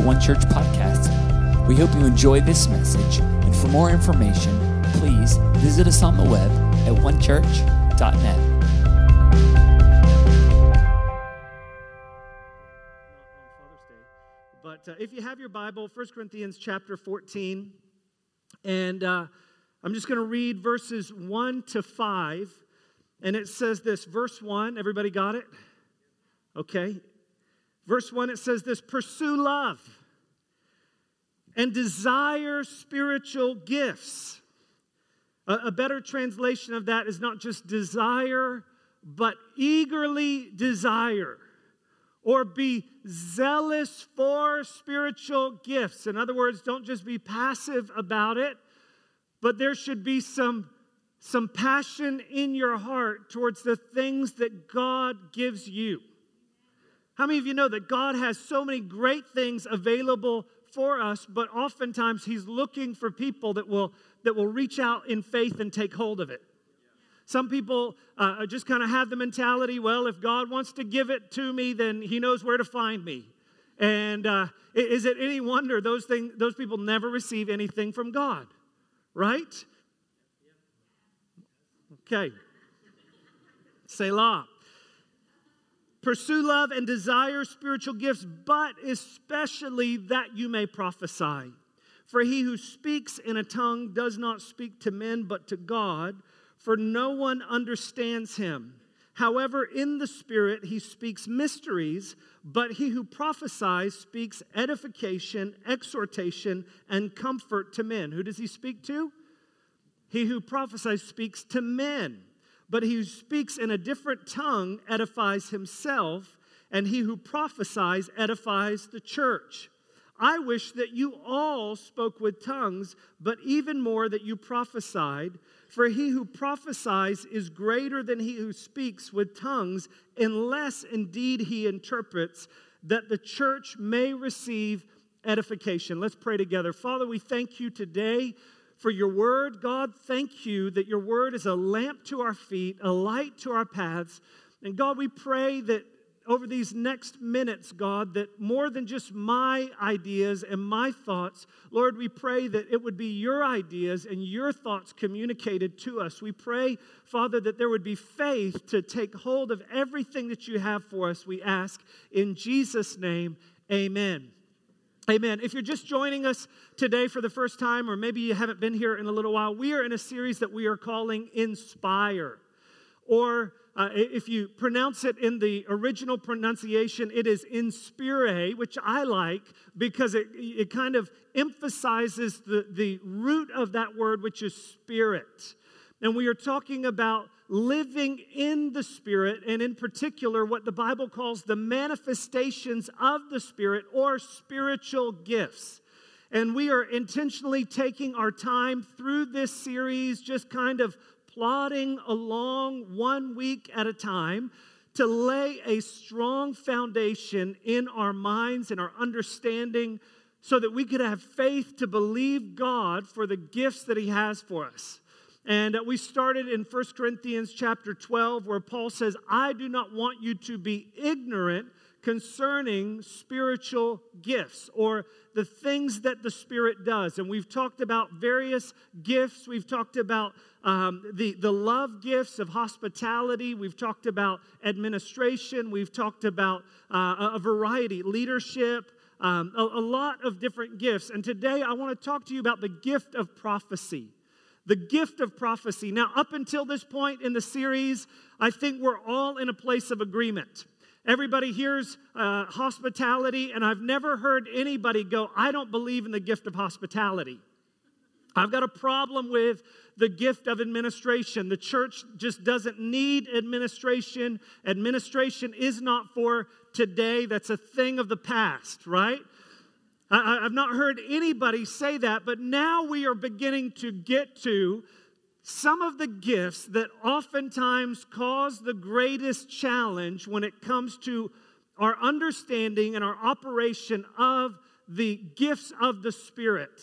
One Church podcast. We hope you enjoy this message, and for more information, please visit us on the web at onechurch.net. But uh, if you have your Bible, 1 Corinthians chapter 14, and uh, I'm just going to read verses 1 to 5. And it says this verse 1, everybody got it? Okay. Verse 1, it says this pursue love and desire spiritual gifts. A, a better translation of that is not just desire, but eagerly desire or be zealous for spiritual gifts. In other words, don't just be passive about it, but there should be some, some passion in your heart towards the things that God gives you. How many of you know that God has so many great things available for us, but oftentimes He's looking for people that will, that will reach out in faith and take hold of it? Some people uh, just kind of have the mentality well, if God wants to give it to me, then He knows where to find me. And uh, is it any wonder those, thing, those people never receive anything from God? right? Okay. Selah. Pursue love and desire spiritual gifts, but especially that you may prophesy. For he who speaks in a tongue does not speak to men, but to God, for no one understands him. However, in the Spirit he speaks mysteries, but he who prophesies speaks edification, exhortation, and comfort to men. Who does he speak to? He who prophesies speaks to men, but he who speaks in a different tongue edifies himself, and he who prophesies edifies the church. I wish that you all spoke with tongues, but even more that you prophesied. For he who prophesies is greater than he who speaks with tongues, unless indeed he interprets, that the church may receive edification. Let's pray together. Father, we thank you today for your word. God, thank you that your word is a lamp to our feet, a light to our paths. And God, we pray that over these next minutes, God, that more than just my ideas and my thoughts, Lord, we pray that it would be your ideas and your thoughts communicated to us. We pray, Father, that there would be faith to take hold of everything that you have for us. We ask in Jesus' name, amen. Amen. If you're just joining us today for the first time, or maybe you haven't been here in a little while, we are in a series that we are calling Inspire. Or uh, if you pronounce it in the original pronunciation, it is inspire, which I like because it, it kind of emphasizes the, the root of that word, which is spirit. And we are talking about living in the Spirit, and in particular, what the Bible calls the manifestations of the Spirit or spiritual gifts. And we are intentionally taking our time through this series, just kind of plodding along one week at a time to lay a strong foundation in our minds and our understanding so that we could have faith to believe God for the gifts that He has for us. And we started in 1 Corinthians chapter 12, where Paul says, I do not want you to be ignorant concerning spiritual gifts or the things that the Spirit does. And we've talked about various gifts. We've talked about um, the, the love gifts of hospitality. We've talked about administration. We've talked about uh, a variety, leadership, um, a, a lot of different gifts. And today I want to talk to you about the gift of prophecy. The gift of prophecy. Now, up until this point in the series, I think we're all in a place of agreement. Everybody hears uh, hospitality, and I've never heard anybody go, I don't believe in the gift of hospitality. I've got a problem with the gift of administration. The church just doesn't need administration. Administration is not for today, that's a thing of the past, right? I, have not heard anybody say that, but now we are beginning to get to some of the gifts that oftentimes cause the greatest challenge when it comes to our understanding and our operation of the gifts of the Spirit.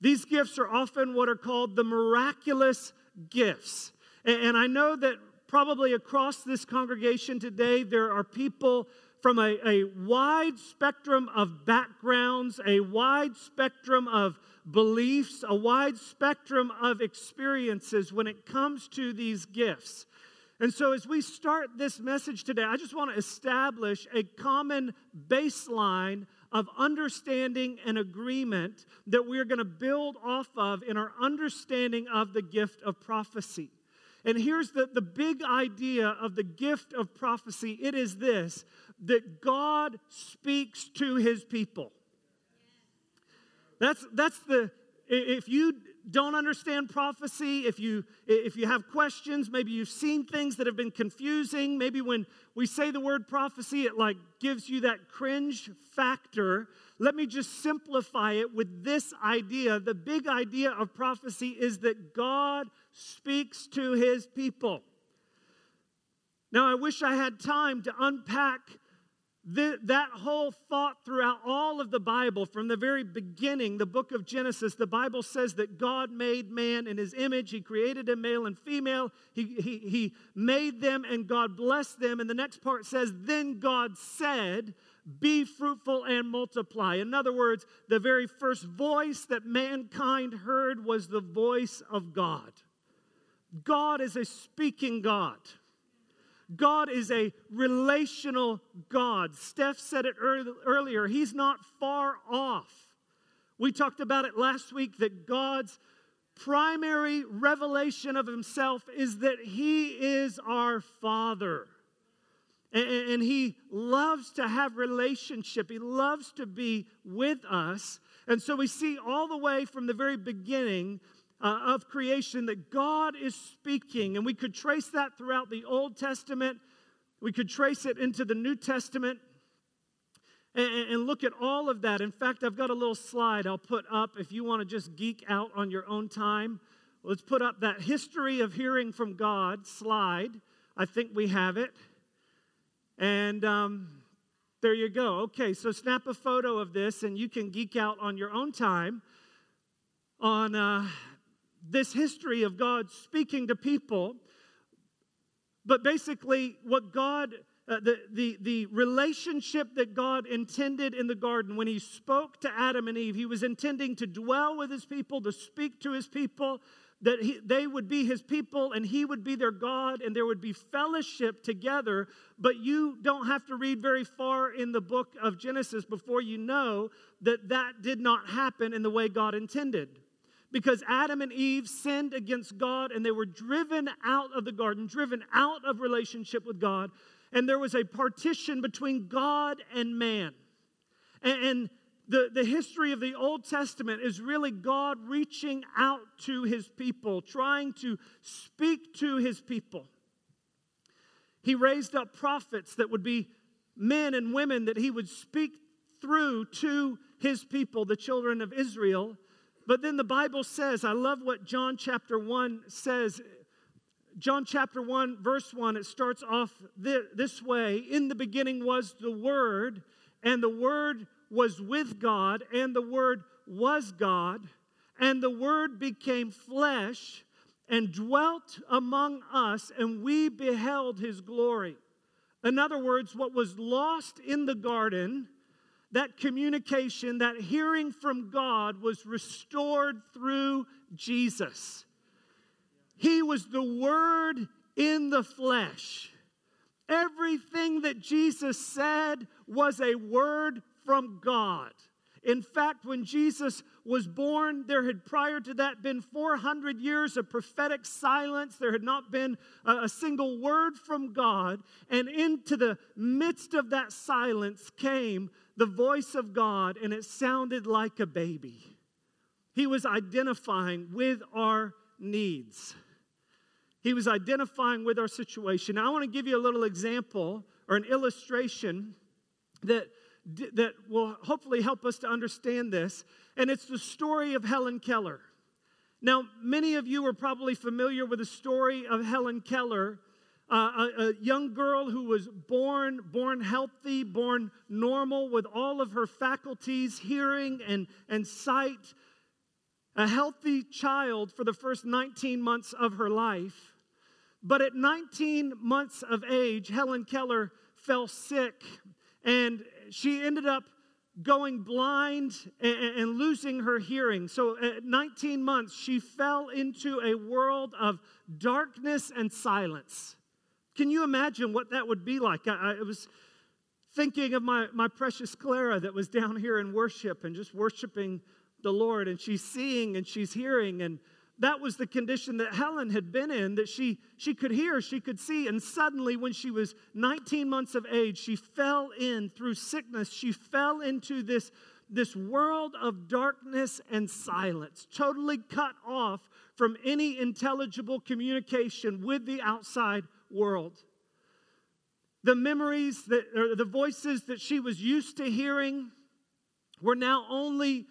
These gifts are often what are called the miraculous gifts. And I know that probably across this congregation today, there are people from a, a wide spectrum of backgrounds, a wide spectrum of beliefs, a wide spectrum of experiences when it comes to these gifts. And so, as we start this message today, I just want to establish a common baseline of understanding and agreement that we're going to build off of in our understanding of the gift of prophecy. And here's the, the big idea of the gift of prophecy it is this that God speaks to his people. That's, that's the, if you don't understand prophecy, if you if you have questions, maybe you've seen things that have been confusing, maybe when we say the word prophecy it like gives you that cringe factor. Let me just simplify it with this idea. The big idea of prophecy is that God speaks to his people. Now, I wish I had time to unpack the, that whole thought throughout all of the Bible, from the very beginning, the book of Genesis, the Bible says that God made man in his image. He created a male and female. He, he, he made them and God blessed them. And the next part says, Then God said, Be fruitful and multiply. In other words, the very first voice that mankind heard was the voice of God. God is a speaking God. God is a relational God. Steph said it earlier. He's not far off. We talked about it last week that God's primary revelation of himself is that he is our Father. And, he loves to have relationship. He loves to be with us. And so we see all the way from the very beginning uh, of creation that God is speaking. And we could trace that throughout the Old Testament, we could trace it into the New Testament. And, and look at all of that. In fact, I've got a little slide I'll put up if you want to just geek out on your own time. Let's put up that history of hearing from God slide. I think we have it. And um, there you go. Okay, so snap a photo of this and you can geek out on your own time on uh, this history of God speaking to people. But basically, what God, uh, the, the, the relationship that God intended in the garden when He spoke to Adam and Eve, He was intending to dwell with His people, to speak to His people, that he, they would be His people and He would be their God, and there would be fellowship together. But you don't have to read very far in the book of Genesis before you know that that did not happen in the way God intended because Adam and Eve sinned against God and they were driven out of the garden, driven out of relationship with God. And there was a partition between God and man. And, and the, the history of the Old Testament is really God reaching out to his people, trying to speak to his people. He raised up prophets that would be men and women that he would speak through to his people, the children of Israel. But then the Bible says, I love what John chapter 1 says. John chapter 1, verse 1, it starts off this way In the beginning was the Word, and the Word was with God, and the Word was God, and the Word became flesh and dwelt among us, and we beheld his glory. In other words, what was lost in the garden that communication, that hearing from God was restored through Jesus. He was the Word in the flesh. Everything that Jesus said was a word from God. In fact, when Jesus was born, there had prior to that been 400 years of prophetic silence. There had not been a, single word from God. And into the midst of that silence came the voice of God, and it sounded like a baby. He was identifying with our needs. He was identifying with our situation. Now, I want to give you a little example or an illustration that, that will hopefully help us to understand this. And it's the story of Helen Keller. Now, many of you are probably familiar with the story of Helen Keller a, a young girl who was born, born healthy, born normal with all of her faculties, hearing and, and sight, a healthy child for the first 19 months of her life. But at 19 months of age, Helen Keller fell sick and she ended up going blind and, losing her hearing. So at 19 months, she fell into a world of darkness and silence. Can you imagine what that would be like? I, I was thinking of my, my precious Clara that was down here in worship and just worshiping the Lord, and she's seeing and she's hearing and that was the condition that Helen had been in, that she, she could hear, she could see. And suddenly, when she was 19 months of age, she fell in through sickness. She fell into this, this world of darkness and silence, totally cut off from any intelligible communication with the outside world. The memories that, or the voices that she was used to hearing were now only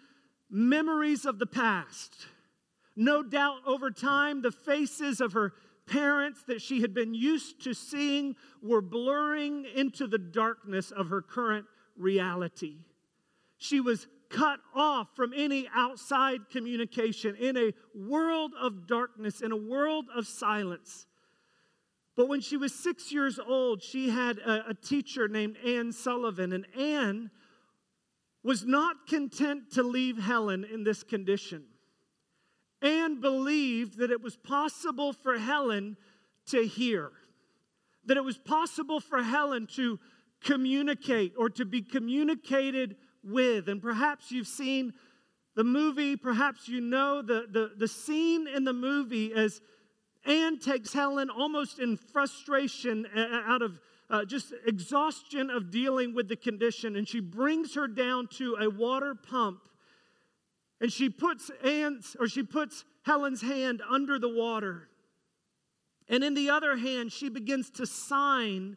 memories of the past no doubt over time, the faces of her parents that she had been used to seeing were blurring into the darkness of her current reality. She was cut off from any outside communication in a world of darkness, in a world of silence. But when she was six years old, she had a, a teacher named Anne Sullivan, and Anne was not content to leave Helen in this condition Anne believed that it was possible for Helen to hear, that it was possible for Helen to communicate or to be communicated with. And perhaps you've seen the movie, perhaps you know the, the, the scene in the movie as Anne takes Helen almost in frustration out of uh, just exhaustion of dealing with the condition, and she brings her down to a water pump and she puts Anne's, or she puts Helen's hand under the water. And in the other hand, she begins to sign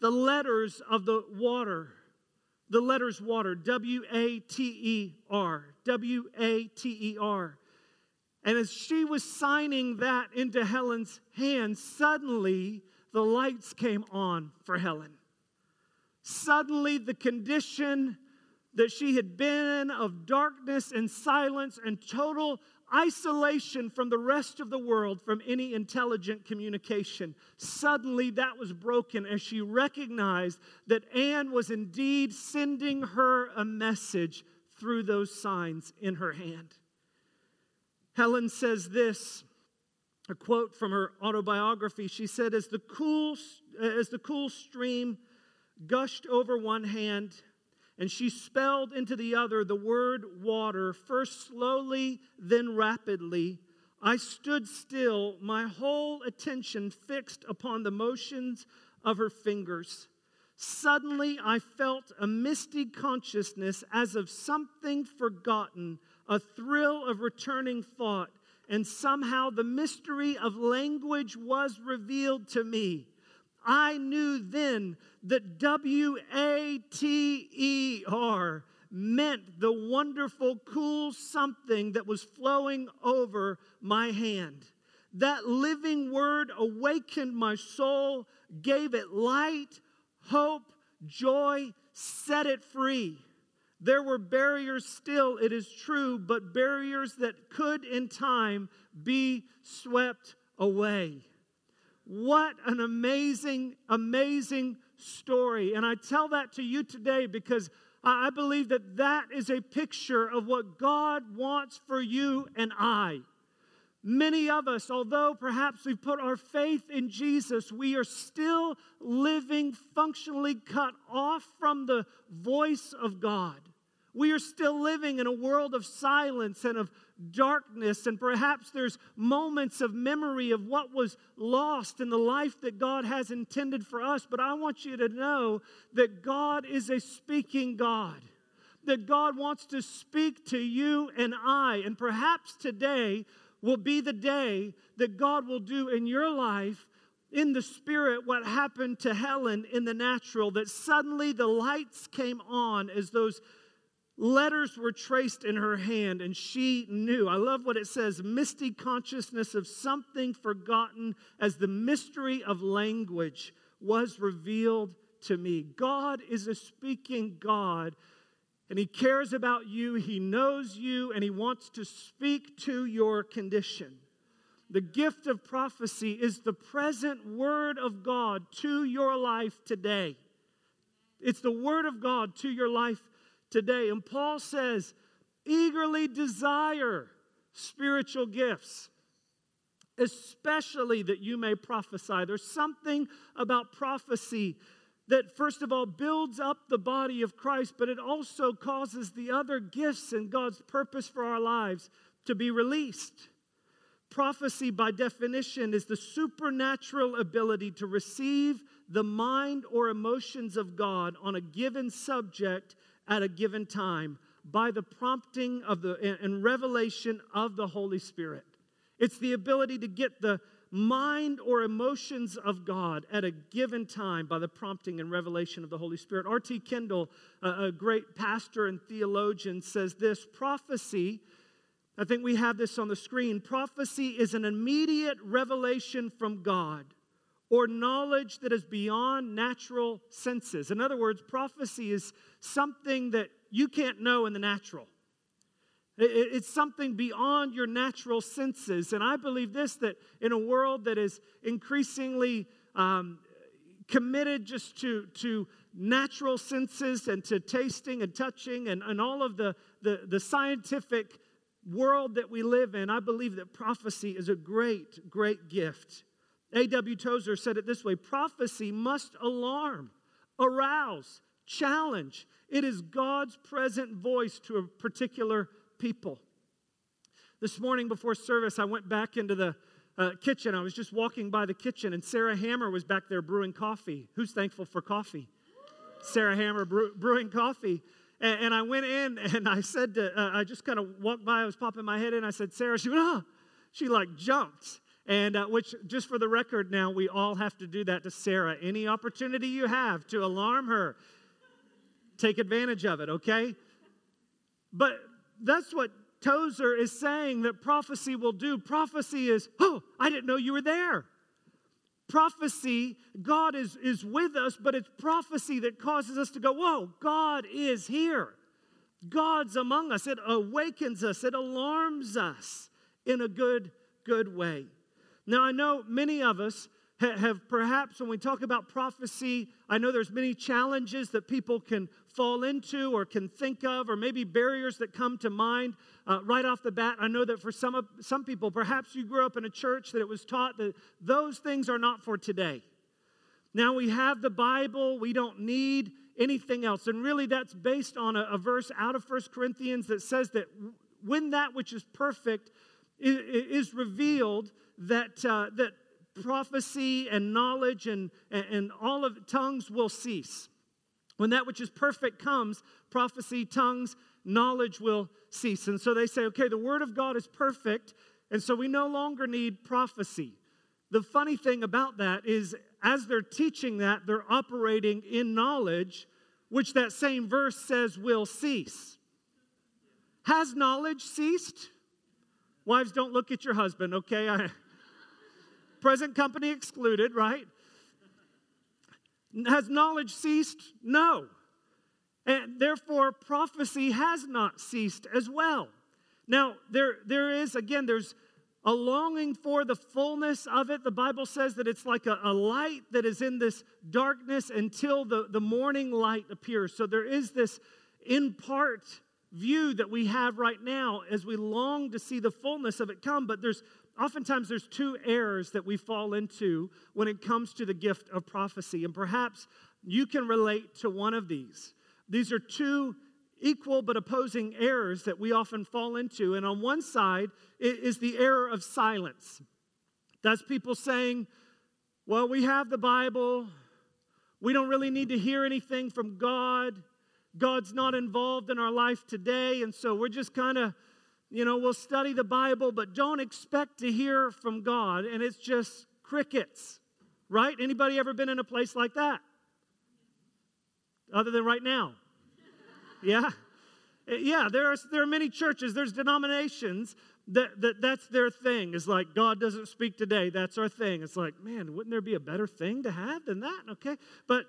the letters of the water. The letters water, W A T E R, W A T E R. And as she was signing that into Helen's hand, suddenly the lights came on for Helen. Suddenly the condition that she had been of darkness and silence and total isolation from the rest of the world from any intelligent communication. Suddenly, that was broken as she recognized that Anne was indeed sending her a message through those signs in her hand. Helen says this a quote from her autobiography. She said, As the cool, as the cool stream gushed over one hand, and she spelled into the other the word water, first slowly, then rapidly. I stood still, my whole attention fixed upon the motions of her fingers. Suddenly, I felt a misty consciousness as of something forgotten, a thrill of returning thought, and somehow the mystery of language was revealed to me. I knew then that W A T E R meant the wonderful, cool something that was flowing over my hand. That living word awakened my soul, gave it light, hope, joy, set it free. There were barriers still, it is true, but barriers that could in time be swept away. What an amazing, amazing story. And I tell that to you today because I believe that that is a picture of what God wants for you and I. Many of us, although perhaps we've put our faith in Jesus, we are still living functionally cut off from the voice of God. We are still living in a world of silence and of darkness, and perhaps there's moments of memory of what was lost in the life that God has intended for us. But I want you to know that God is a speaking God, that God wants to speak to you and I. And perhaps today will be the day that God will do in your life in the spirit what happened to Helen in the natural, that suddenly the lights came on as those Letters were traced in her hand, and she knew. I love what it says misty consciousness of something forgotten as the mystery of language was revealed to me. God is a speaking God, and He cares about you, He knows you, and He wants to speak to your condition. The gift of prophecy is the present word of God to your life today. It's the word of God to your life today. And Paul says, eagerly desire spiritual gifts, especially that you may prophesy. There's something about prophecy that, first of all, builds up the body of Christ, but it also causes the other gifts and God's purpose for our lives to be released. Prophecy, by definition, is the supernatural ability to receive the mind or emotions of God on a given subject at a given time by the prompting of the and revelation of the Holy Spirit. It's the ability to get the mind or emotions of God at a given time by the prompting and revelation of the Holy Spirit. R.T. Kendall, a, great pastor and theologian, says this prophecy. I think we have this on the screen. Prophecy is an immediate revelation from God or knowledge that is beyond natural senses. In other words, prophecy is something that you can't know in the natural. It's something beyond your natural senses. And I believe this that in a world that is increasingly um, committed just to, to natural senses and to tasting and touching and, and all of the, the, the scientific world that we live in, I believe that prophecy is a great, great gift. A.W. Tozer said it this way prophecy must alarm, arouse, challenge. It is God's present voice to a particular people. This morning before service, I went back into the uh, kitchen. I was just walking by the kitchen, and Sarah Hammer was back there brewing coffee. Who's thankful for coffee? Sarah Hammer brew, brewing coffee. And, and, I went in and I said, to, uh, I just kind of walked by, I was popping my head in. I said, Sarah, she went, oh, she like jumped. And uh, which, just for the record now, we all have to do that to Sarah. Any opportunity you have to alarm her, take advantage of it, okay? But that's what Tozer is saying that prophecy will do. Prophecy is, oh, I didn't know you were there. Prophecy, God is, is with us, but it's prophecy that causes us to go, whoa, God is here. God's among us. It awakens us, it alarms us in a good, good way. Now, I know many of us have perhaps, when we talk about prophecy, I know there's many challenges that people can fall into or can think of, or maybe barriers that come to mind uh, right off the bat. I know that for some, of, some people, perhaps you grew up in a church that it was taught that those things are not for today. Now we have the Bible, we don't need anything else. And really, that's based on a, a verse out of First Corinthians that says that when that which is perfect is, is revealed, that, uh, that prophecy and knowledge and, and all of tongues will cease. When that which is perfect comes, prophecy, tongues, knowledge will cease. And so they say, okay, the word of God is perfect, and so we no longer need prophecy. The funny thing about that is, as they're teaching that, they're operating in knowledge, which that same verse says will cease. Has knowledge ceased? Wives, don't look at your husband, okay? I, present company excluded, right? Has knowledge ceased? No. And therefore, prophecy has not ceased as well. Now, there, there is, again, there's a longing for the fullness of it. The Bible says that it's like a, a, light that is in this darkness until the, the morning light appears. So there is this in part view that we have right now as we long to see the fullness of it come, but there's oftentimes there's two errors that we fall into when it comes to the gift of prophecy. And perhaps you can relate to one of these. These are two equal but opposing errors that we often fall into. And on one side is the error of silence. That's people saying, well, we have the Bible. We don't really need to hear anything from God. God's not involved in our life today. And so we're just kind of you know, we'll study the Bible, but don't expect to hear from God, and it's just crickets, right? Anybody ever been in a place like that? Other than right now? yeah? Yeah, there are, there are many churches, there's denominations that, that that's their thing. Is like, God doesn't speak today, that's our thing. It's like, man, wouldn't there be a better thing to have than that? Okay? But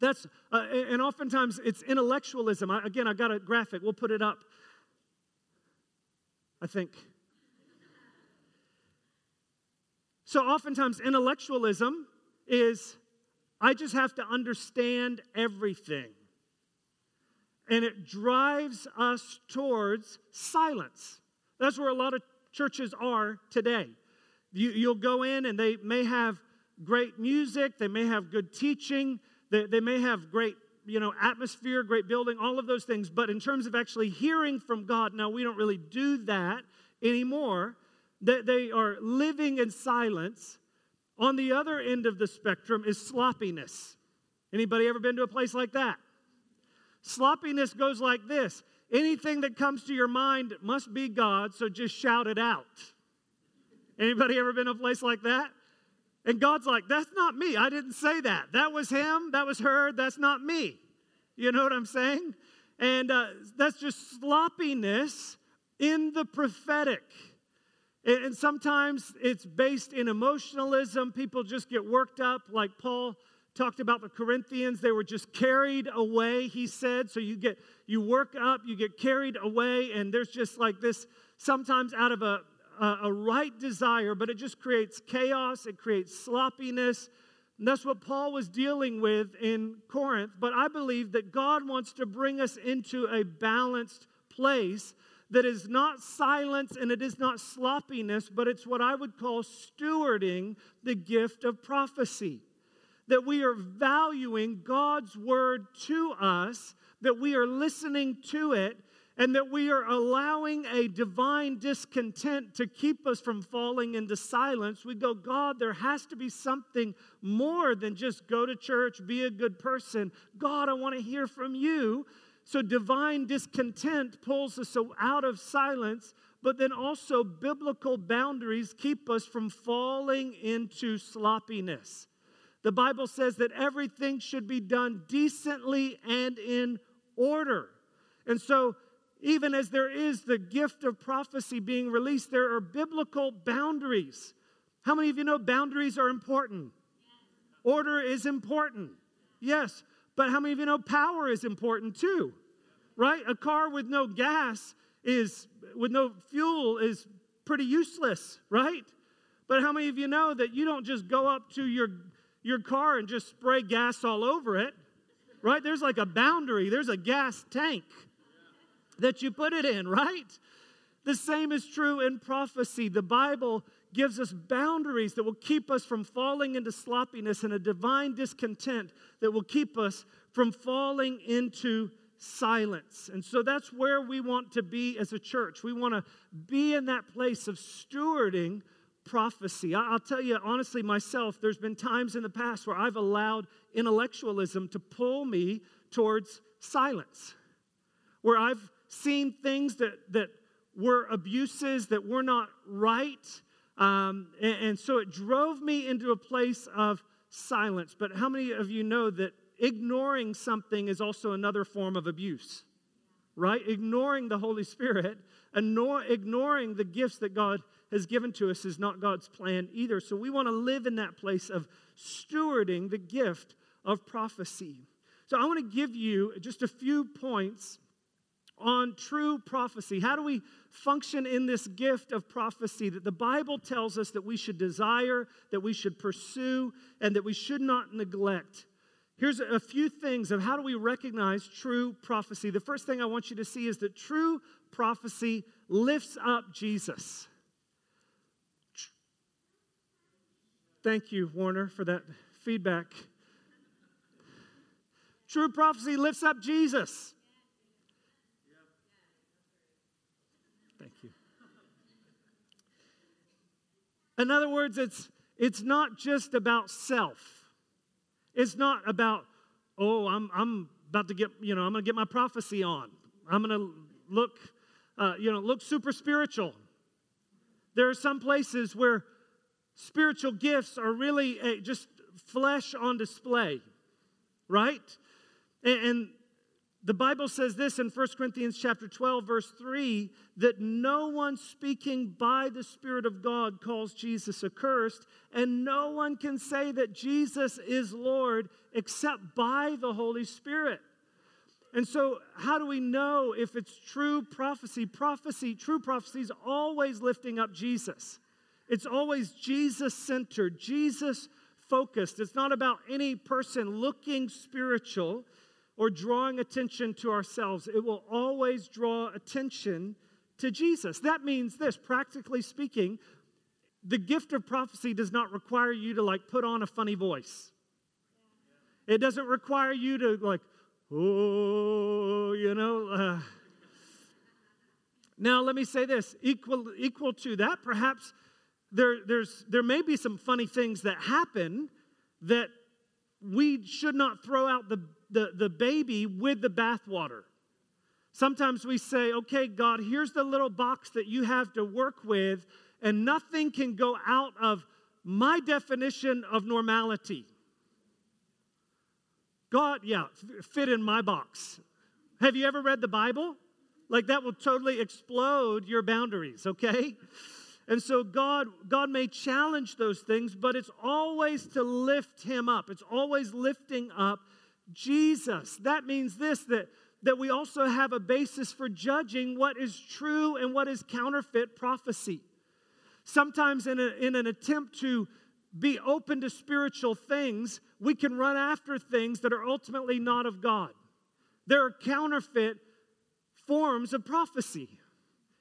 that's, uh, and oftentimes it's intellectualism. I, again, I got a graphic, we'll put it up. I think. So oftentimes, intellectualism is I just have to understand everything. And it drives us towards silence. That's where a lot of churches are today. You, you'll go in and they may have great music, they may have good teaching, they, they may have great you know atmosphere great building all of those things. But in terms of actually hearing from god now we don't really do that anymore. That they are living in silence. On the other end of the spectrum is sloppiness. Anybody ever been to a place like that? Sloppiness goes like this. Anything that comes to your mind must be god so just shout it out. Anybody ever been to a place like that and God's like, that's not me. I didn't say that. That was him. That was her. That's not me. You know what I'm saying? And uh, that's just sloppiness in the prophetic. And, and sometimes it's based in emotionalism. People just get worked up, like Paul talked about the Corinthians. They were just carried away, he said. So you get, you work up, you get carried away, and there's just like this sometimes out of a, a, a right desire, but it just creates chaos, it creates sloppiness. And that's what Paul was dealing with in Corinth. But I believe that God wants to bring us into a balanced place that is not silence and it is not sloppiness, but it's what I would call stewarding the gift of prophecy. That we are valuing God's word to us, that we are listening to it, and that we are allowing a divine discontent to keep us from falling into silence, we go, God, there has to be something more than just go to church, be a good person. God, I want to hear from you. So divine discontent pulls us out of silence, but then also biblical boundaries keep us from falling into sloppiness. The Bible says that everything should be done decently and in order. And so even as there is the gift of prophecy being released, there are biblical boundaries. How many of you know boundaries are important? Order is important. Yes. But how many of you know power is important too? Right? A car with no gas is, with no fuel, is pretty useless, right? But how many of you know that you don't just go up to your, your car and just spray gas all over it, right? There's like a boundary, there's a gas tank that you put it in, right? The same is true in prophecy. The Bible gives us boundaries that will keep us from falling into sloppiness and a divine discontent that will keep us from falling into silence. And so that's where we want to be as a church. We want to be in that place of stewarding prophecy. I'll tell you honestly, myself, there's been times in the past where I've allowed intellectualism to pull me towards silence, where I've seen things that, that were abuses that were not right. Um, and, and so it drove me into a place of silence. But how many of you know that ignoring something is also another form of abuse? Right? Ignoring the Holy Spirit, and ignoring the gifts that God has given to us is not God's plan either. So we want to live in that place of stewarding the gift of prophecy. So I want to give you just a few points on true prophecy. How do we function in this gift of prophecy that the Bible tells us that we should desire, that we should pursue, and that we should not neglect? Here's a few things of how do we recognize true prophecy. The first thing I want you to see is that true prophecy lifts up Jesus. Thank you, Warner, for that feedback. True prophecy lifts up Jesus. In other words, it's, it's not just about self. It's not about, oh, I'm, I'm about to get, you know, I'm going to get my prophecy on. I'm going to look, uh, you know, look super spiritual. There are some places where spiritual gifts are really a, just flesh on display, right? And, and the Bible says this in 1 Corinthians chapter 12 verse 3 that no one speaking by the spirit of God calls Jesus accursed and no one can say that Jesus is Lord except by the Holy Spirit. And so how do we know if it's true prophecy? Prophecy, true prophecy is always lifting up Jesus. It's always Jesus centered, Jesus focused. It's not about any person looking spiritual or drawing attention to ourselves. It will always draw attention to Jesus. That means this, practically speaking, the gift of prophecy does not require you to like put on a funny voice. It doesn't require you to like, oh, you know. Uh. Now, let me say this equal, equal to that, perhaps there, there's, there may be some funny things that happen that we should not throw out the, the, the baby with the bathwater. Sometimes we say, okay, God, here's the little box that you have to work with, and nothing can go out of my definition of normality. God, yeah, fit in my box. Have you ever read the Bible? Like that will totally explode your boundaries, okay? And so God God may challenge those things, but it's always to lift him up. It's always lifting up Jesus. That means this that that we also have a basis for judging what is true and what is counterfeit prophecy. Sometimes in, a, in an attempt to be open to spiritual things, we can run after things that are ultimately not of God. There are counterfeit forms of prophecy.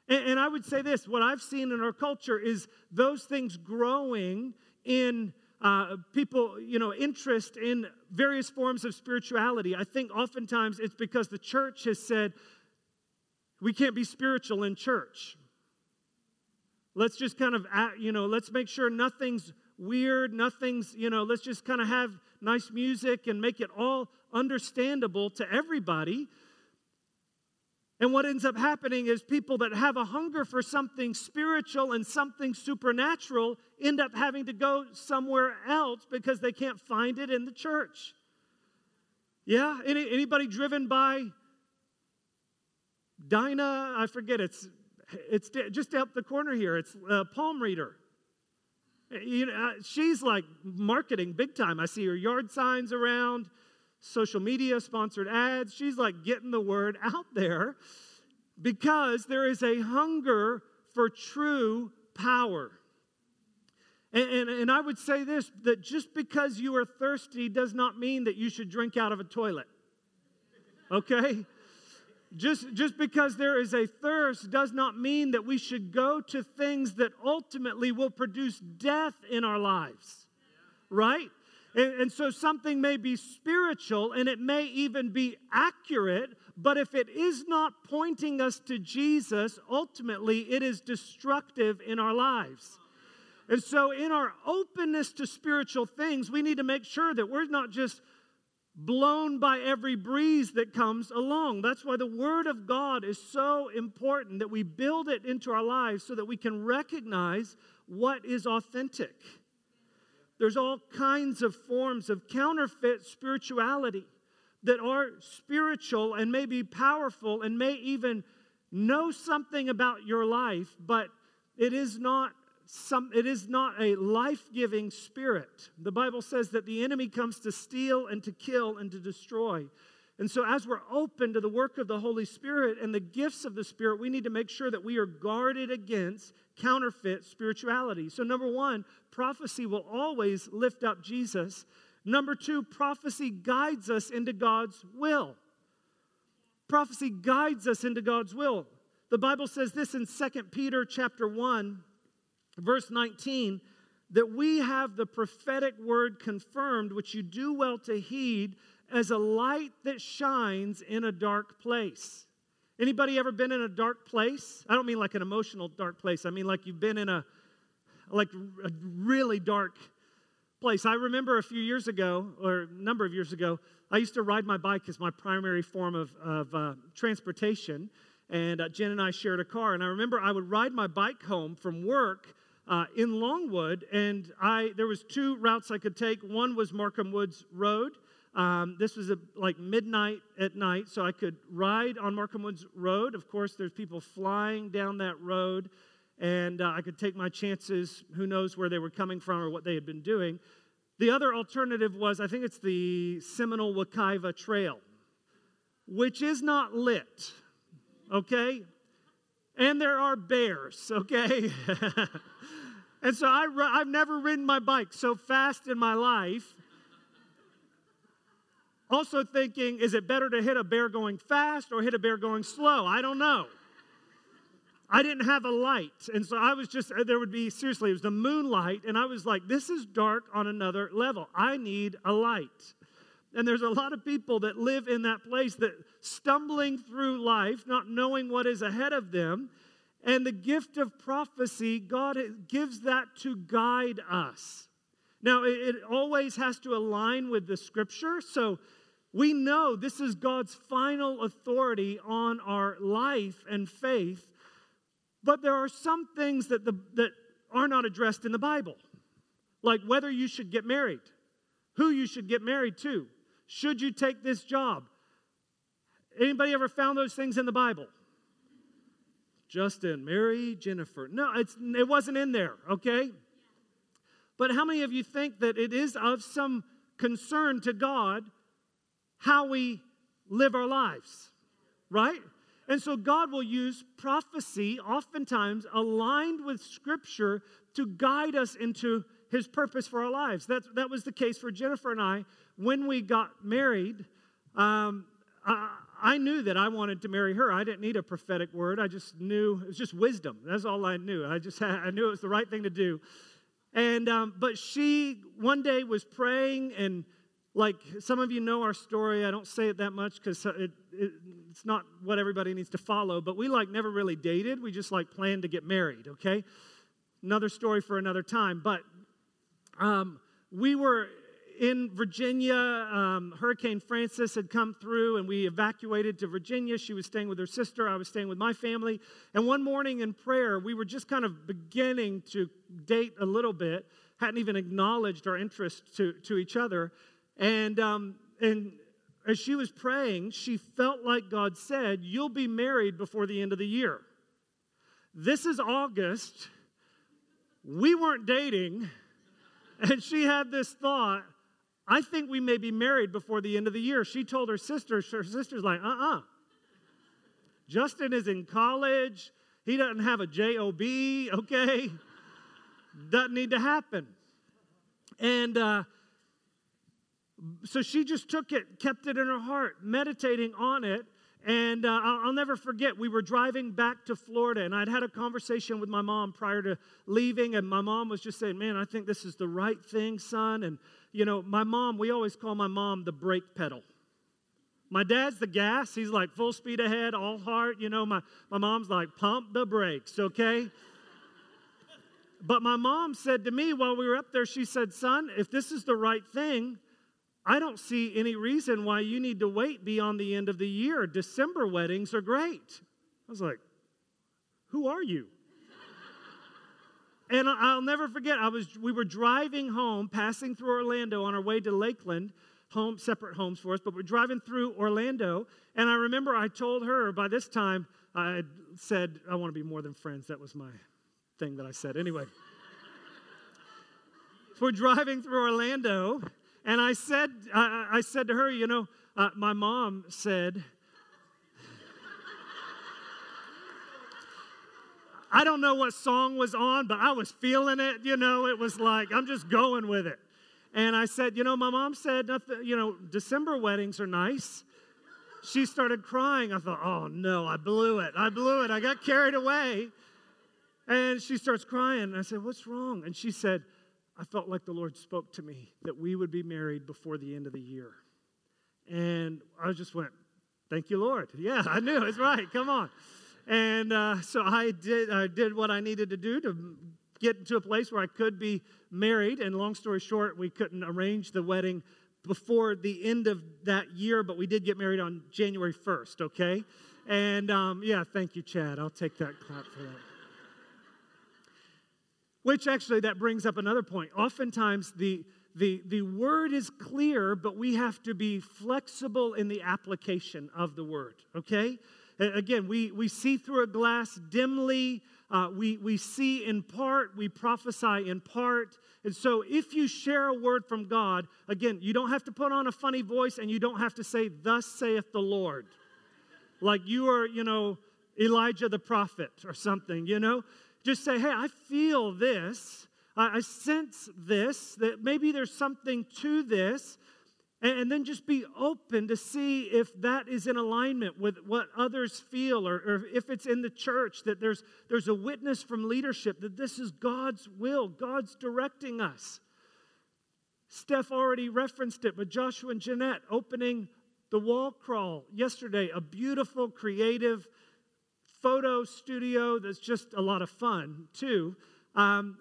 And, and I would say this what I've seen in our culture is those things growing in uh, people, you know, interest in various forms of spirituality. I think oftentimes it's because the church has said, we can't be spiritual in church. Let's just kind of, you know, let's make sure nothing's weird, nothing's, you know, let's just kind of have nice music and make it all understandable to everybody. And what ends up happening is people that have a hunger for something spiritual and something supernatural end up having to go somewhere else because they can't find it in the church. Yeah? Any, anybody driven by Dinah? I forget. It's, it's just up the corner here. It's a Palm Reader. You know, uh, she's like marketing big time. I see her yard signs around, social media, sponsored ads. She's like getting the word out there because there is a hunger for true power. And, and, and, I would say this that just because you are thirsty does not mean that you should drink out of a toilet. Okay? Just, just because there is a thirst does not mean that we should go to things that ultimately will produce death in our lives, right? And, and so something may be spiritual and it may even be accurate, but if it is not pointing us to Jesus, ultimately it is destructive in our lives. And so, in our openness to spiritual things, we need to make sure that we're not just blown by every breeze that comes along. That's why the Word of God is so important that we build it into our lives so that we can recognize what is authentic. There's all kinds of forms of counterfeit spirituality that are spiritual and may be powerful and may even know something about your life, but it is not some, it is not a life giving spirit. The Bible says that the enemy comes to steal and to kill and to destroy. And so, as we're open to the work of the Holy Spirit and the gifts of the Spirit, we need to make sure that we are guarded against counterfeit spirituality. So, number one, prophecy will always lift up Jesus. Number two, prophecy guides us into God's will. Prophecy guides us into God's will. The Bible says this in 2 Peter chapter 1 verse 19, that we have the prophetic word confirmed, which you do well to heed, as a light that shines in a dark place. Anybody ever been in a dark place? I don't mean like an emotional dark place. I mean like you've been in a like a really dark place. I remember a few years ago, or a number of years ago, I used to ride my bike as my primary form of, of uh, transportation. And uh, Jen and I shared a car. And I remember I would ride my bike home from work uh, in Longwood, and I there was two routes I could take. One was Markham Woods Road. Um, this was a, like midnight at night, so I could ride on Markham Woods Road. Of course, there's people flying down that road, and uh, I could take my chances. Who knows where they were coming from or what they had been doing. The other alternative was I think it's the Seminole Wekiva Trail, which is not lit. Okay, and there are bears. Okay. And so I, I've never ridden my bike so fast in my life. Also thinking, is it better to hit a bear going fast or hit a bear going slow? I don't know. I didn't have a light. And so I was just, there would be, seriously, it was the moonlight. And I was like, this is dark on another level. I need a light. And there's a lot of people that live in that place that stumbling through life, not knowing what is ahead of them. And the gift of prophecy, God gives that to guide us. Now, it, always has to align with the scripture. So we know this is God's final authority on our life and faith. But there are some things that, the, that are not addressed in the Bible, like whether you should get married, who you should get married to, should you take this job. Anybody ever found those things in the Bible? Justin, Mary, Jennifer. No, it's, it wasn't in there, okay? But how many of you think that it is of some concern to God how we live our lives? Right? And so God will use prophecy, oftentimes aligned with Scripture, to guide us into His purpose for our lives. That, that was the case for Jennifer and I when we got married. Um, I, I knew that I wanted to marry her. I didn't need a prophetic word. I just knew it was just wisdom. That's all I knew. I just had, I knew it was the right thing to do. And um, but she one day was praying and like some of you know our story. I don't say it that much because it, it, it's not what everybody needs to follow. But we like never really dated. We just like planned to get married. Okay, another story for another time. But um, we were in Virginia. Um, Hurricane Frances had come through, and we evacuated to Virginia. She was staying with her sister. I was staying with my family. And one morning in prayer, we were just kind of beginning to date a little bit. Hadn't even acknowledged our interest to, to each other. And, um, and as she was praying, she felt like God said, You'll be married before the end of the year. This is August. We weren't dating. And she had this thought I think we may be married before the end of the year. She told her sister, her sister's like, uh uh-uh. uh Justin is in college. He doesn't have a job, okay? Doesn't need to happen. And uh, so she just took it, kept it in her heart, meditating on it. And uh, I'll never forget, we were driving back to Florida, and I'd had a conversation with my mom prior to leaving, and my mom was just saying, Man, I think this is the right thing, son. And, you know, my mom, we always call my mom the brake pedal. My dad's the gas. He's like full speed ahead, all heart. You know, my, my mom's like, pump the brakes, okay? but my mom said to me while we were up there, she said, Son, if this is the right thing, I don't see any reason why you need to wait beyond the end of the year. December weddings are great. I was like, Who are you? and I'll never forget, I was, we were driving home, passing through Orlando on our way to Lakeland, home, separate homes for us, but we're driving through Orlando. And I remember I told her by this time, I said, I want to be more than friends. That was my thing that I said. Anyway. we're driving through Orlando, and I said, I, I said to her, you know, uh, my mom said, I don't know what song was on, but I was feeling it. You know, it was like, I'm just going with it. And I said, You know, my mom said, you know, December weddings are nice. She started crying. I thought, Oh no, I blew it. I blew it. I got carried away. And she starts crying. And I said, What's wrong? And she said, I felt like the Lord spoke to me that we would be married before the end of the year. And I just went, Thank you, Lord. Yeah, I knew it's right. Come on. And uh, so I did, I did what I needed to do to get to a place where I could be married. And long story short, we couldn't arrange the wedding before the end of that year, but we did get married on January 1st, okay? And um, yeah, thank you, Chad. I'll take that clap for that. Which actually, that brings up another point. Oftentimes, the, the, the word is clear, but we have to be flexible in the application of the word, okay? Again, we, we see through a glass dimly, uh, we, we see in part, we prophesy in part. And so, if you share a word from God, again, you don't have to put on a funny voice and you don't have to say, Thus saith the Lord. Like you are, you know, Elijah the prophet or something, you know? Just say, hey, I feel this. I, I sense this, that maybe there's something to this, and, and, then just be open to see if that is in alignment with what others feel, or, or if it's in the church that there's, there's a witness from leadership that this is God's will, God's directing us. Steph already referenced it, but Joshua and Jeanette opening the wall crawl yesterday, a beautiful, creative photo studio that's just a lot of fun, too. Um,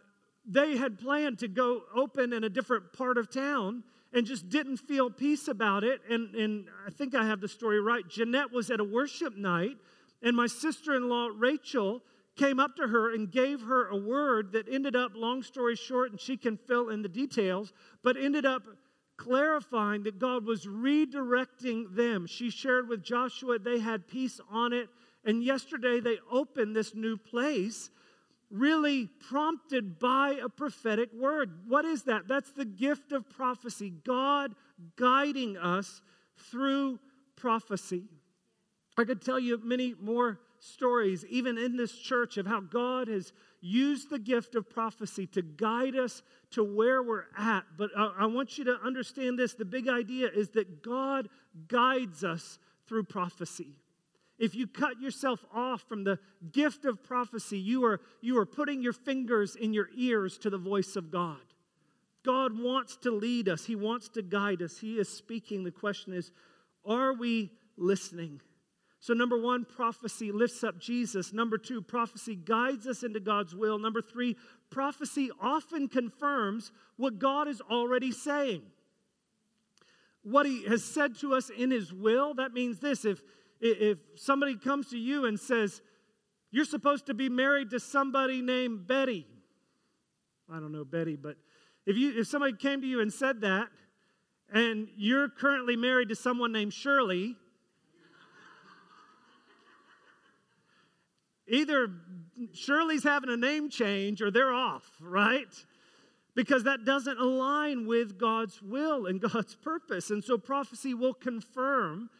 they had planned to go open in a different part of town and just didn't feel peace about it. And, and I think I have the story right. Jeanette was at a worship night, and my sister in law, Rachel, came up to her and gave her a word that ended up, long story short, and she can fill in the details, but ended up clarifying that God was redirecting them. She shared with Joshua, they had peace on it. And yesterday they opened this new place, really prompted by a prophetic word. What is that? That's the gift of prophecy, God guiding us through prophecy. I could tell you many more stories, even in this church, of how God has used the gift of prophecy to guide us to where we're at. But I, I, want you to understand this the big idea is that God guides us through prophecy. If you cut yourself off from the gift of prophecy, you are, you are putting your fingers in your ears to the voice of God. God wants to lead us, He wants to guide us. He is speaking. The question is, are we listening? So, number one, prophecy lifts up Jesus. Number two, prophecy guides us into God's will. Number three, prophecy often confirms what God is already saying. What He has said to us in His will, that means this if, if somebody comes to you and says, You're supposed to be married to somebody named Betty, I don't know Betty, but if, you, if somebody came to you and said that, and you're currently married to someone named Shirley, either Shirley's having a name change or they're off, right? Because that doesn't align with God's will and God's purpose. And so prophecy will confirm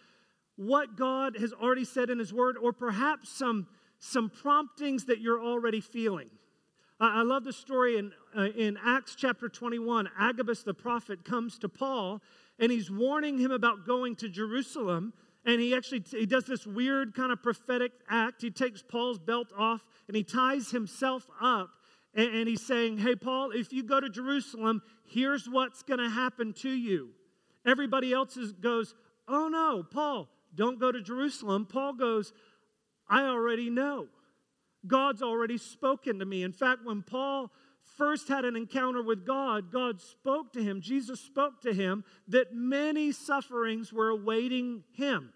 what God has already said in His Word, or perhaps some, some promptings that you're already feeling. I love the story in, uh, in Acts chapter 21. Agabus the prophet comes to Paul and he's warning him about going to Jerusalem and he actually he does this weird kind of prophetic act he takes paul's belt off and he ties himself up and, and he's saying hey paul if you go to jerusalem here's what's going to happen to you everybody else is, goes oh no paul don't go to jerusalem paul goes i already know god's already spoken to me in fact when paul first had an encounter with God, God spoke to him, Jesus spoke to him, that many sufferings were awaiting him.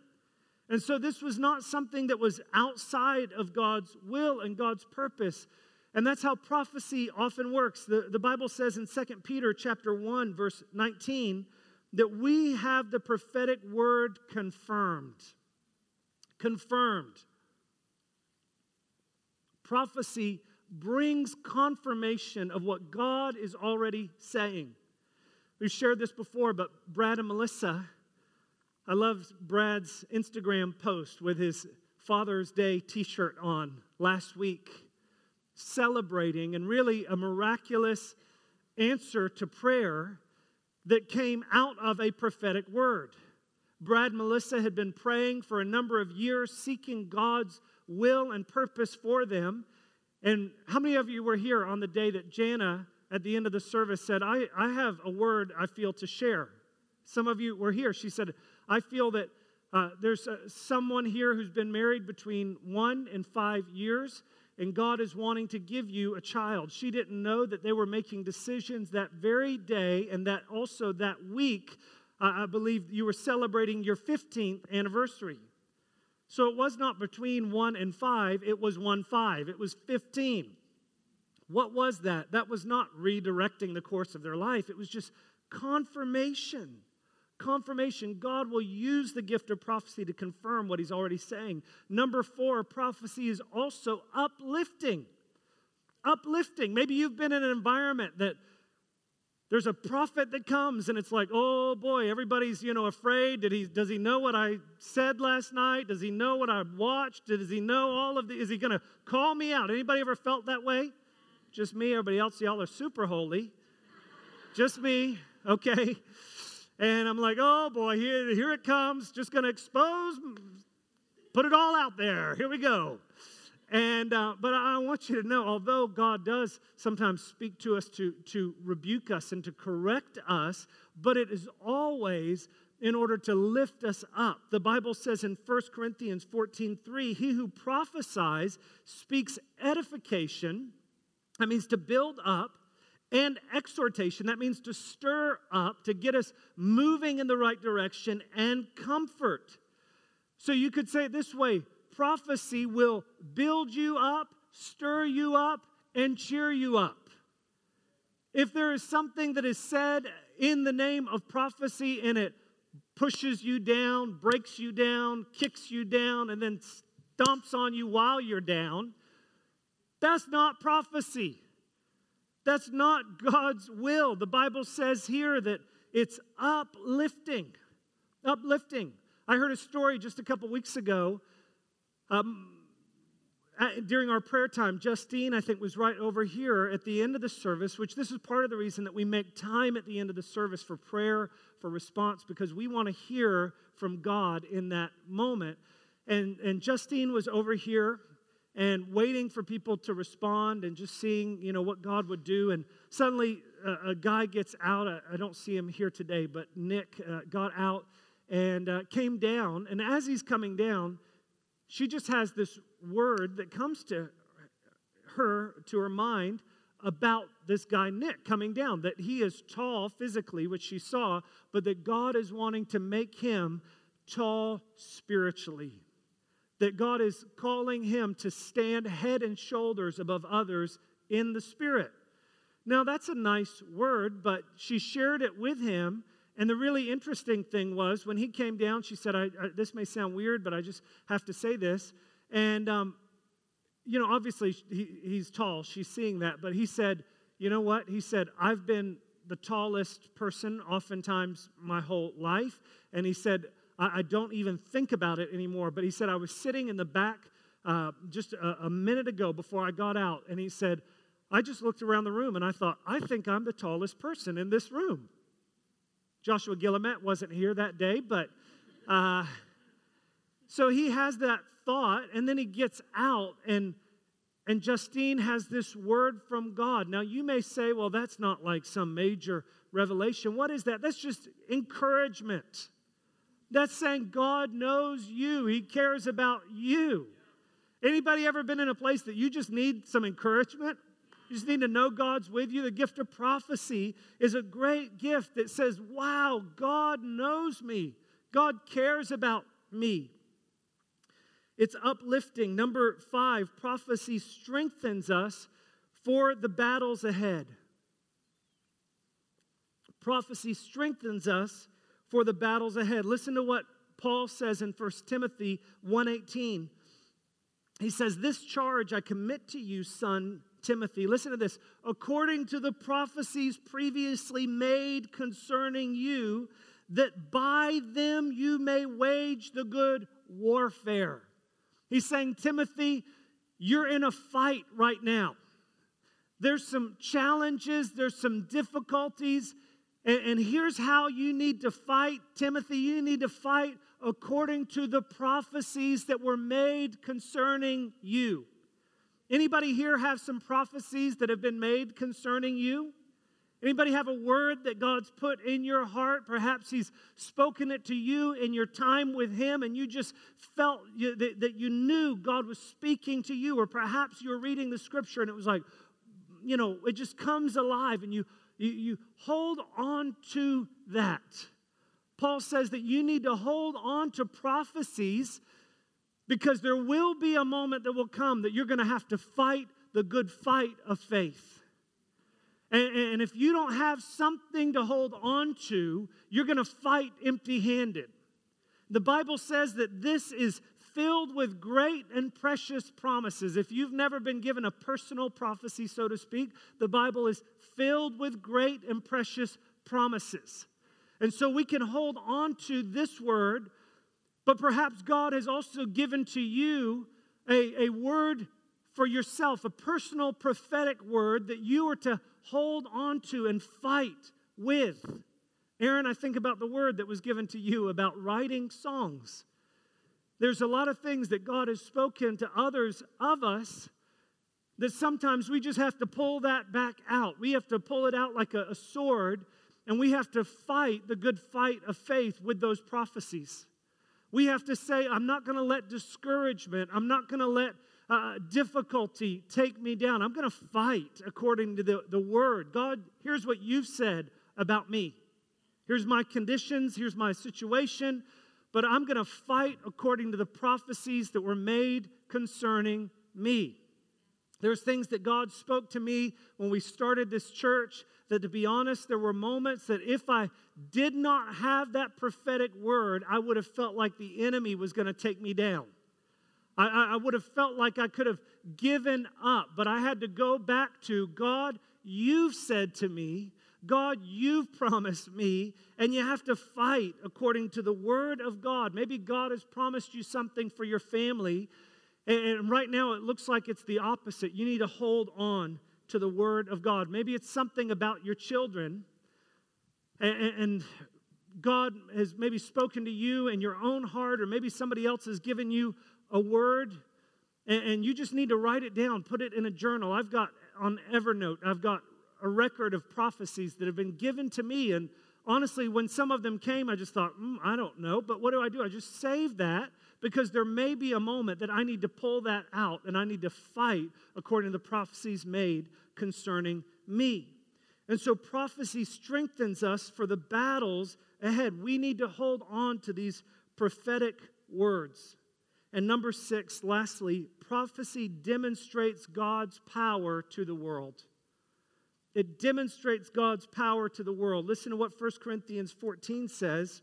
And so this was not something that was outside of God's will and God's purpose. And that's how prophecy often works. The, the Bible says in 2 Peter chapter 1, verse 19, that we have the prophetic word confirmed. Confirmed. Prophecy brings confirmation of what God is already saying. We've shared this before, but Brad and Melissa I love Brad's Instagram post with his Father's Day t shirt on last week, celebrating and really a miraculous answer to prayer that came out of a prophetic word. Brad Melissa had been praying for a number of years, seeking God's will and purpose for them. And how many of you were here on the day that Jana, at the end of the service, said, I, I have a word I feel to share? Some of you were here. She said, I feel that uh, there's uh, someone here who's been married between one and five years, and God is wanting to give you a child. She didn't know that they were making decisions that very day, and that also that week, I believe you were celebrating your 15th anniversary. So it was not between one and five, it was one five, it was 15. What was that? That was not redirecting the course of their life, it was just confirmation confirmation, God will use the gift of prophecy to confirm what he's already saying. Number four, prophecy is also uplifting. Uplifting. Maybe you've been in an environment that there's a prophet that comes and it's like, oh boy, everybody's, you know, afraid. Did he, does he know what I said last night? Does he know what I watched? Does he know all of the, is he going to call me out? Anybody ever felt that way? Just me. Everybody else, y'all are super holy. Just me, okay? And I'm like, oh boy, here, here it comes. Just going to expose, put it all out there. Here we go. And uh, but I want you to know, although God does sometimes speak to us to to rebuke us and to correct us, but it is always in order to lift us up. The Bible says in 1 Corinthians 14 3, he who prophesies speaks edification, that means to build up, and exhortation, that means to stir up, to get us moving in the right direction, and comfort. So you could say it this way prophecy will build you up, stir you up, and cheer you up. If there is something that is said in the name of prophecy and it pushes you down, breaks you down, kicks you down, and then stomps on you while you're down, that's not prophecy. That's not God's will. The Bible says here that it's uplifting. Uplifting. I heard a story just a couple weeks ago um, during our prayer time, Justine, I think, was right over here at the end of the service, which this is part of the reason that we make time at the end of the service for prayer, for response, because we want to hear from God in that moment. And, and Justine was over here and waiting for people to respond and just seeing, you know, what God would do. And suddenly a, a guy gets out. I, I, don't see him here today, but Nick uh, got out and uh, came down. And as he's coming down, she just has this word that comes to her, to her mind, about this guy Nick coming down, that he is tall physically, which she saw, but that God is wanting to make him tall spiritually. That God is calling him to stand head and shoulders above others in the spirit. Now, that's a nice word, but she shared it with him, and the really interesting thing was when he came down, she said, I, I, This may sound weird, but I just have to say this. And, um, you know, obviously he, he's tall. She's seeing that. But he said, You know what? He said, I've been the tallest person oftentimes my whole life. And he said, I, I don't even think about it anymore. But he said, I was sitting in the back uh, just a, a minute ago before I got out. And he said, I just looked around the room and I thought, I think I'm the tallest person in this room. Joshua Guillemette wasn't here that day, but uh, so he has that thought, and then he gets out, and and Justine has this word from God. Now you may say, well, that's not like some major revelation. What is that? That's just encouragement. That's saying God knows you. He cares about you. Anybody ever been in a place that you just need some encouragement? You just need to know God's with you. The gift of prophecy is a great gift that says, wow, God knows me. God cares about me. It's uplifting. Number five, prophecy strengthens us for the battles ahead. Prophecy strengthens us for the battles ahead. Listen to what Paul says in 1 Timothy 1:18. He says, "This charge I commit to you, son Timothy. Listen to this. According to the prophecies previously made concerning you, that by them you may wage the good warfare. He's saying, Timothy, you're in a fight right now. There's some challenges, there's some difficulties, and, and here's how you need to fight, Timothy. You need to fight according to the prophecies that were made concerning you. Anybody here have some prophecies that have been made concerning you? Anybody have a word that God's put in your heart? Perhaps He's spoken it to you in your time with Him, and you just felt you, that, that, you knew God was speaking to you, or perhaps you were reading the scripture and it was like, you know, it just comes alive, and you you, you hold on to that. Paul says that you need to hold on to prophecies because there will be a moment that will come that you're going to have to fight the good fight of faith. And, and if you don't have something to hold on to, you're going to fight empty handed. The Bible says that this is filled with great and precious promises. If you've never been given a personal prophecy, so to speak, the Bible is filled with great and precious promises. And so we can hold on to this word but perhaps God has also given to you a, a word for yourself, a personal prophetic word that you are to hold on to and fight with. Aaron, I think about the word that was given to you about writing songs. There's a lot of things that God has spoken to others of us that sometimes we just have to pull that back out. We have to pull it out like a, a sword, and we have to fight the good fight of faith with those prophecies. We have to say, I'm not going to let discouragement, I'm not going to let uh, difficulty take me down. I'm going to fight according to the, the word. God, here's what you've said about me. Here's my conditions, here's my situation, but I'm going to fight according to the prophecies that were made concerning me. There's things that God spoke to me when we started this church that, to be honest, there were moments that if I did not have that prophetic word, I would have felt like the enemy was going to take me down. I, I would have felt like I could have given up, but I had to go back to God, you've said to me, God, you've promised me, and you have to fight according to the word of God. Maybe God has promised you something for your family, and right now it looks like it's the opposite. You need to hold on to the word of God. Maybe it's something about your children, and God has maybe spoken to you in your own heart, or maybe somebody else has given you a word and, you just need to write it down, put it in a journal. I've got on Evernote, I've got a record of prophecies that have been given to me. And honestly, when some of them came, I just thought, mm, I don't know. But what do I do? I just save that because there may be a moment that I need to pull that out and I need to fight according to the prophecies made concerning me. And so prophecy strengthens us for the battles ahead. We need to hold on to these prophetic words. And number six, lastly, prophecy demonstrates God's power to the world. It demonstrates God's power to the world. Listen to what 1 Corinthians 14 says.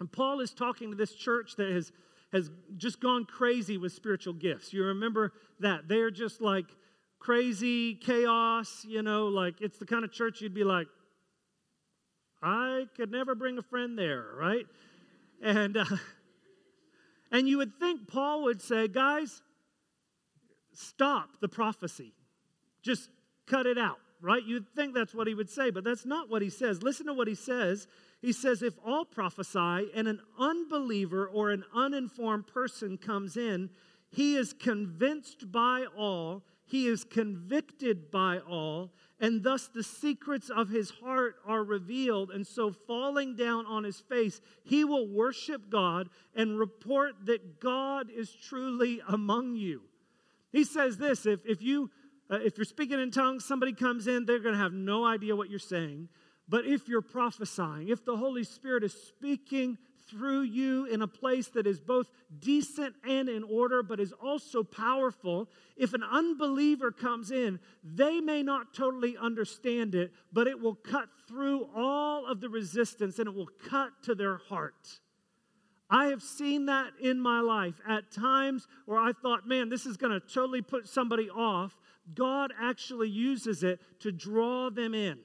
And Paul is talking to this church that has, has just gone crazy with spiritual gifts. You remember that. They're just like crazy chaos, you know, like it's the kind of church you'd be like, I could never bring a friend there, right? And uh, and you would think Paul would say, guys, stop the prophecy. Just cut it out, right? You'd think that's what he would say, but that's not what he says. Listen to what he says. He says, if all prophesy and an unbeliever or an uninformed person comes in, he is convinced by all, he is convicted by all, and thus the secrets of his heart are revealed. And so, falling down on his face, he will worship God and report that God is truly among you. He says this if, if, you, uh, if you're speaking in tongues, somebody comes in, they're going to have no idea what you're saying. But if you're prophesying, if the Holy Spirit is speaking through you in a place that is both decent and in order, but is also powerful. If an unbeliever comes in, they may not totally understand it, but it will cut through all of the resistance and it will cut to their heart. I have seen that in my life at times where I thought, man, this is going to totally put somebody off. God actually uses it to draw them in.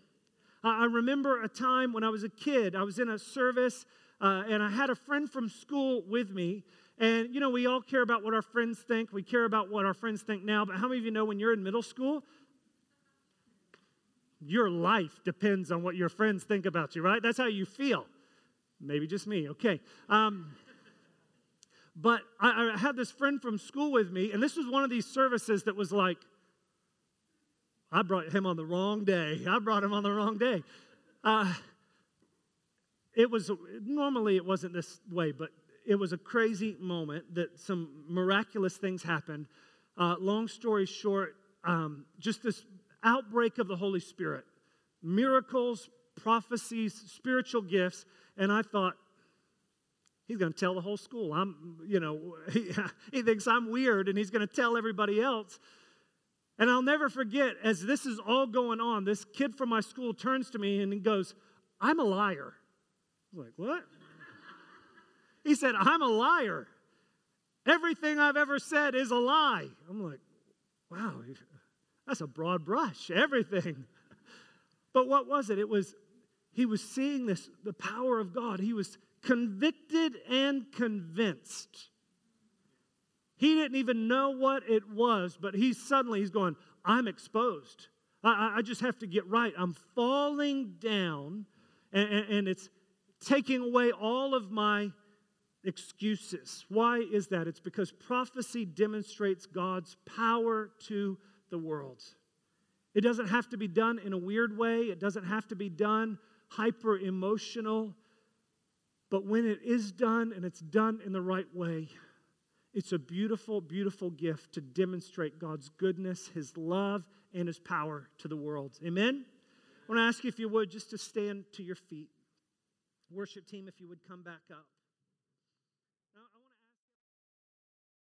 I remember a time when I was a kid, I was in a service uh, and I had a friend from school with me. And, you know, we all care about what our friends think. We care about what our friends think now. But how many of you know when you're in middle school, your life depends on what your friends think about you, right? That's how you feel. Maybe just me, okay. Um, but I, I, had this friend from school with me, and this was one of these services that was like, I brought him on the wrong day. I brought him on the wrong day. Uh, it was normally it wasn't this way, but it was a crazy moment that some miraculous things happened. Uh, long story short, um, just this outbreak of the Holy Spirit, miracles, prophecies, spiritual gifts, and I thought, he's going to tell the whole school. I'm, you know, he, he thinks I'm weird, and he's going to tell everybody else. And I'll never forget, as this is all going on, this kid from my school turns to me and he goes, I'm a liar I was like, what? He said, I'm a liar. Everything I've ever said is a lie. I'm like, wow, that's a broad brush. Everything. But what was it? It was, he was seeing this, the power of God. He was convicted and convinced. He didn't even know what it was, but he's suddenly he's going, I'm exposed. I, I just have to get right. I'm falling down, and, and, and it's taking away all of my excuses. Why is that? It's because prophecy demonstrates God's power to the world. It doesn't have to be done in a weird way, it doesn't have to be done hyper emotional. But when it is done and it's done in the right way, it's a beautiful, beautiful gift to demonstrate God's goodness, His love, and His power to the world. Amen? I want to ask you, if you would, just to stand to your feet. Worship team, if you would come back up.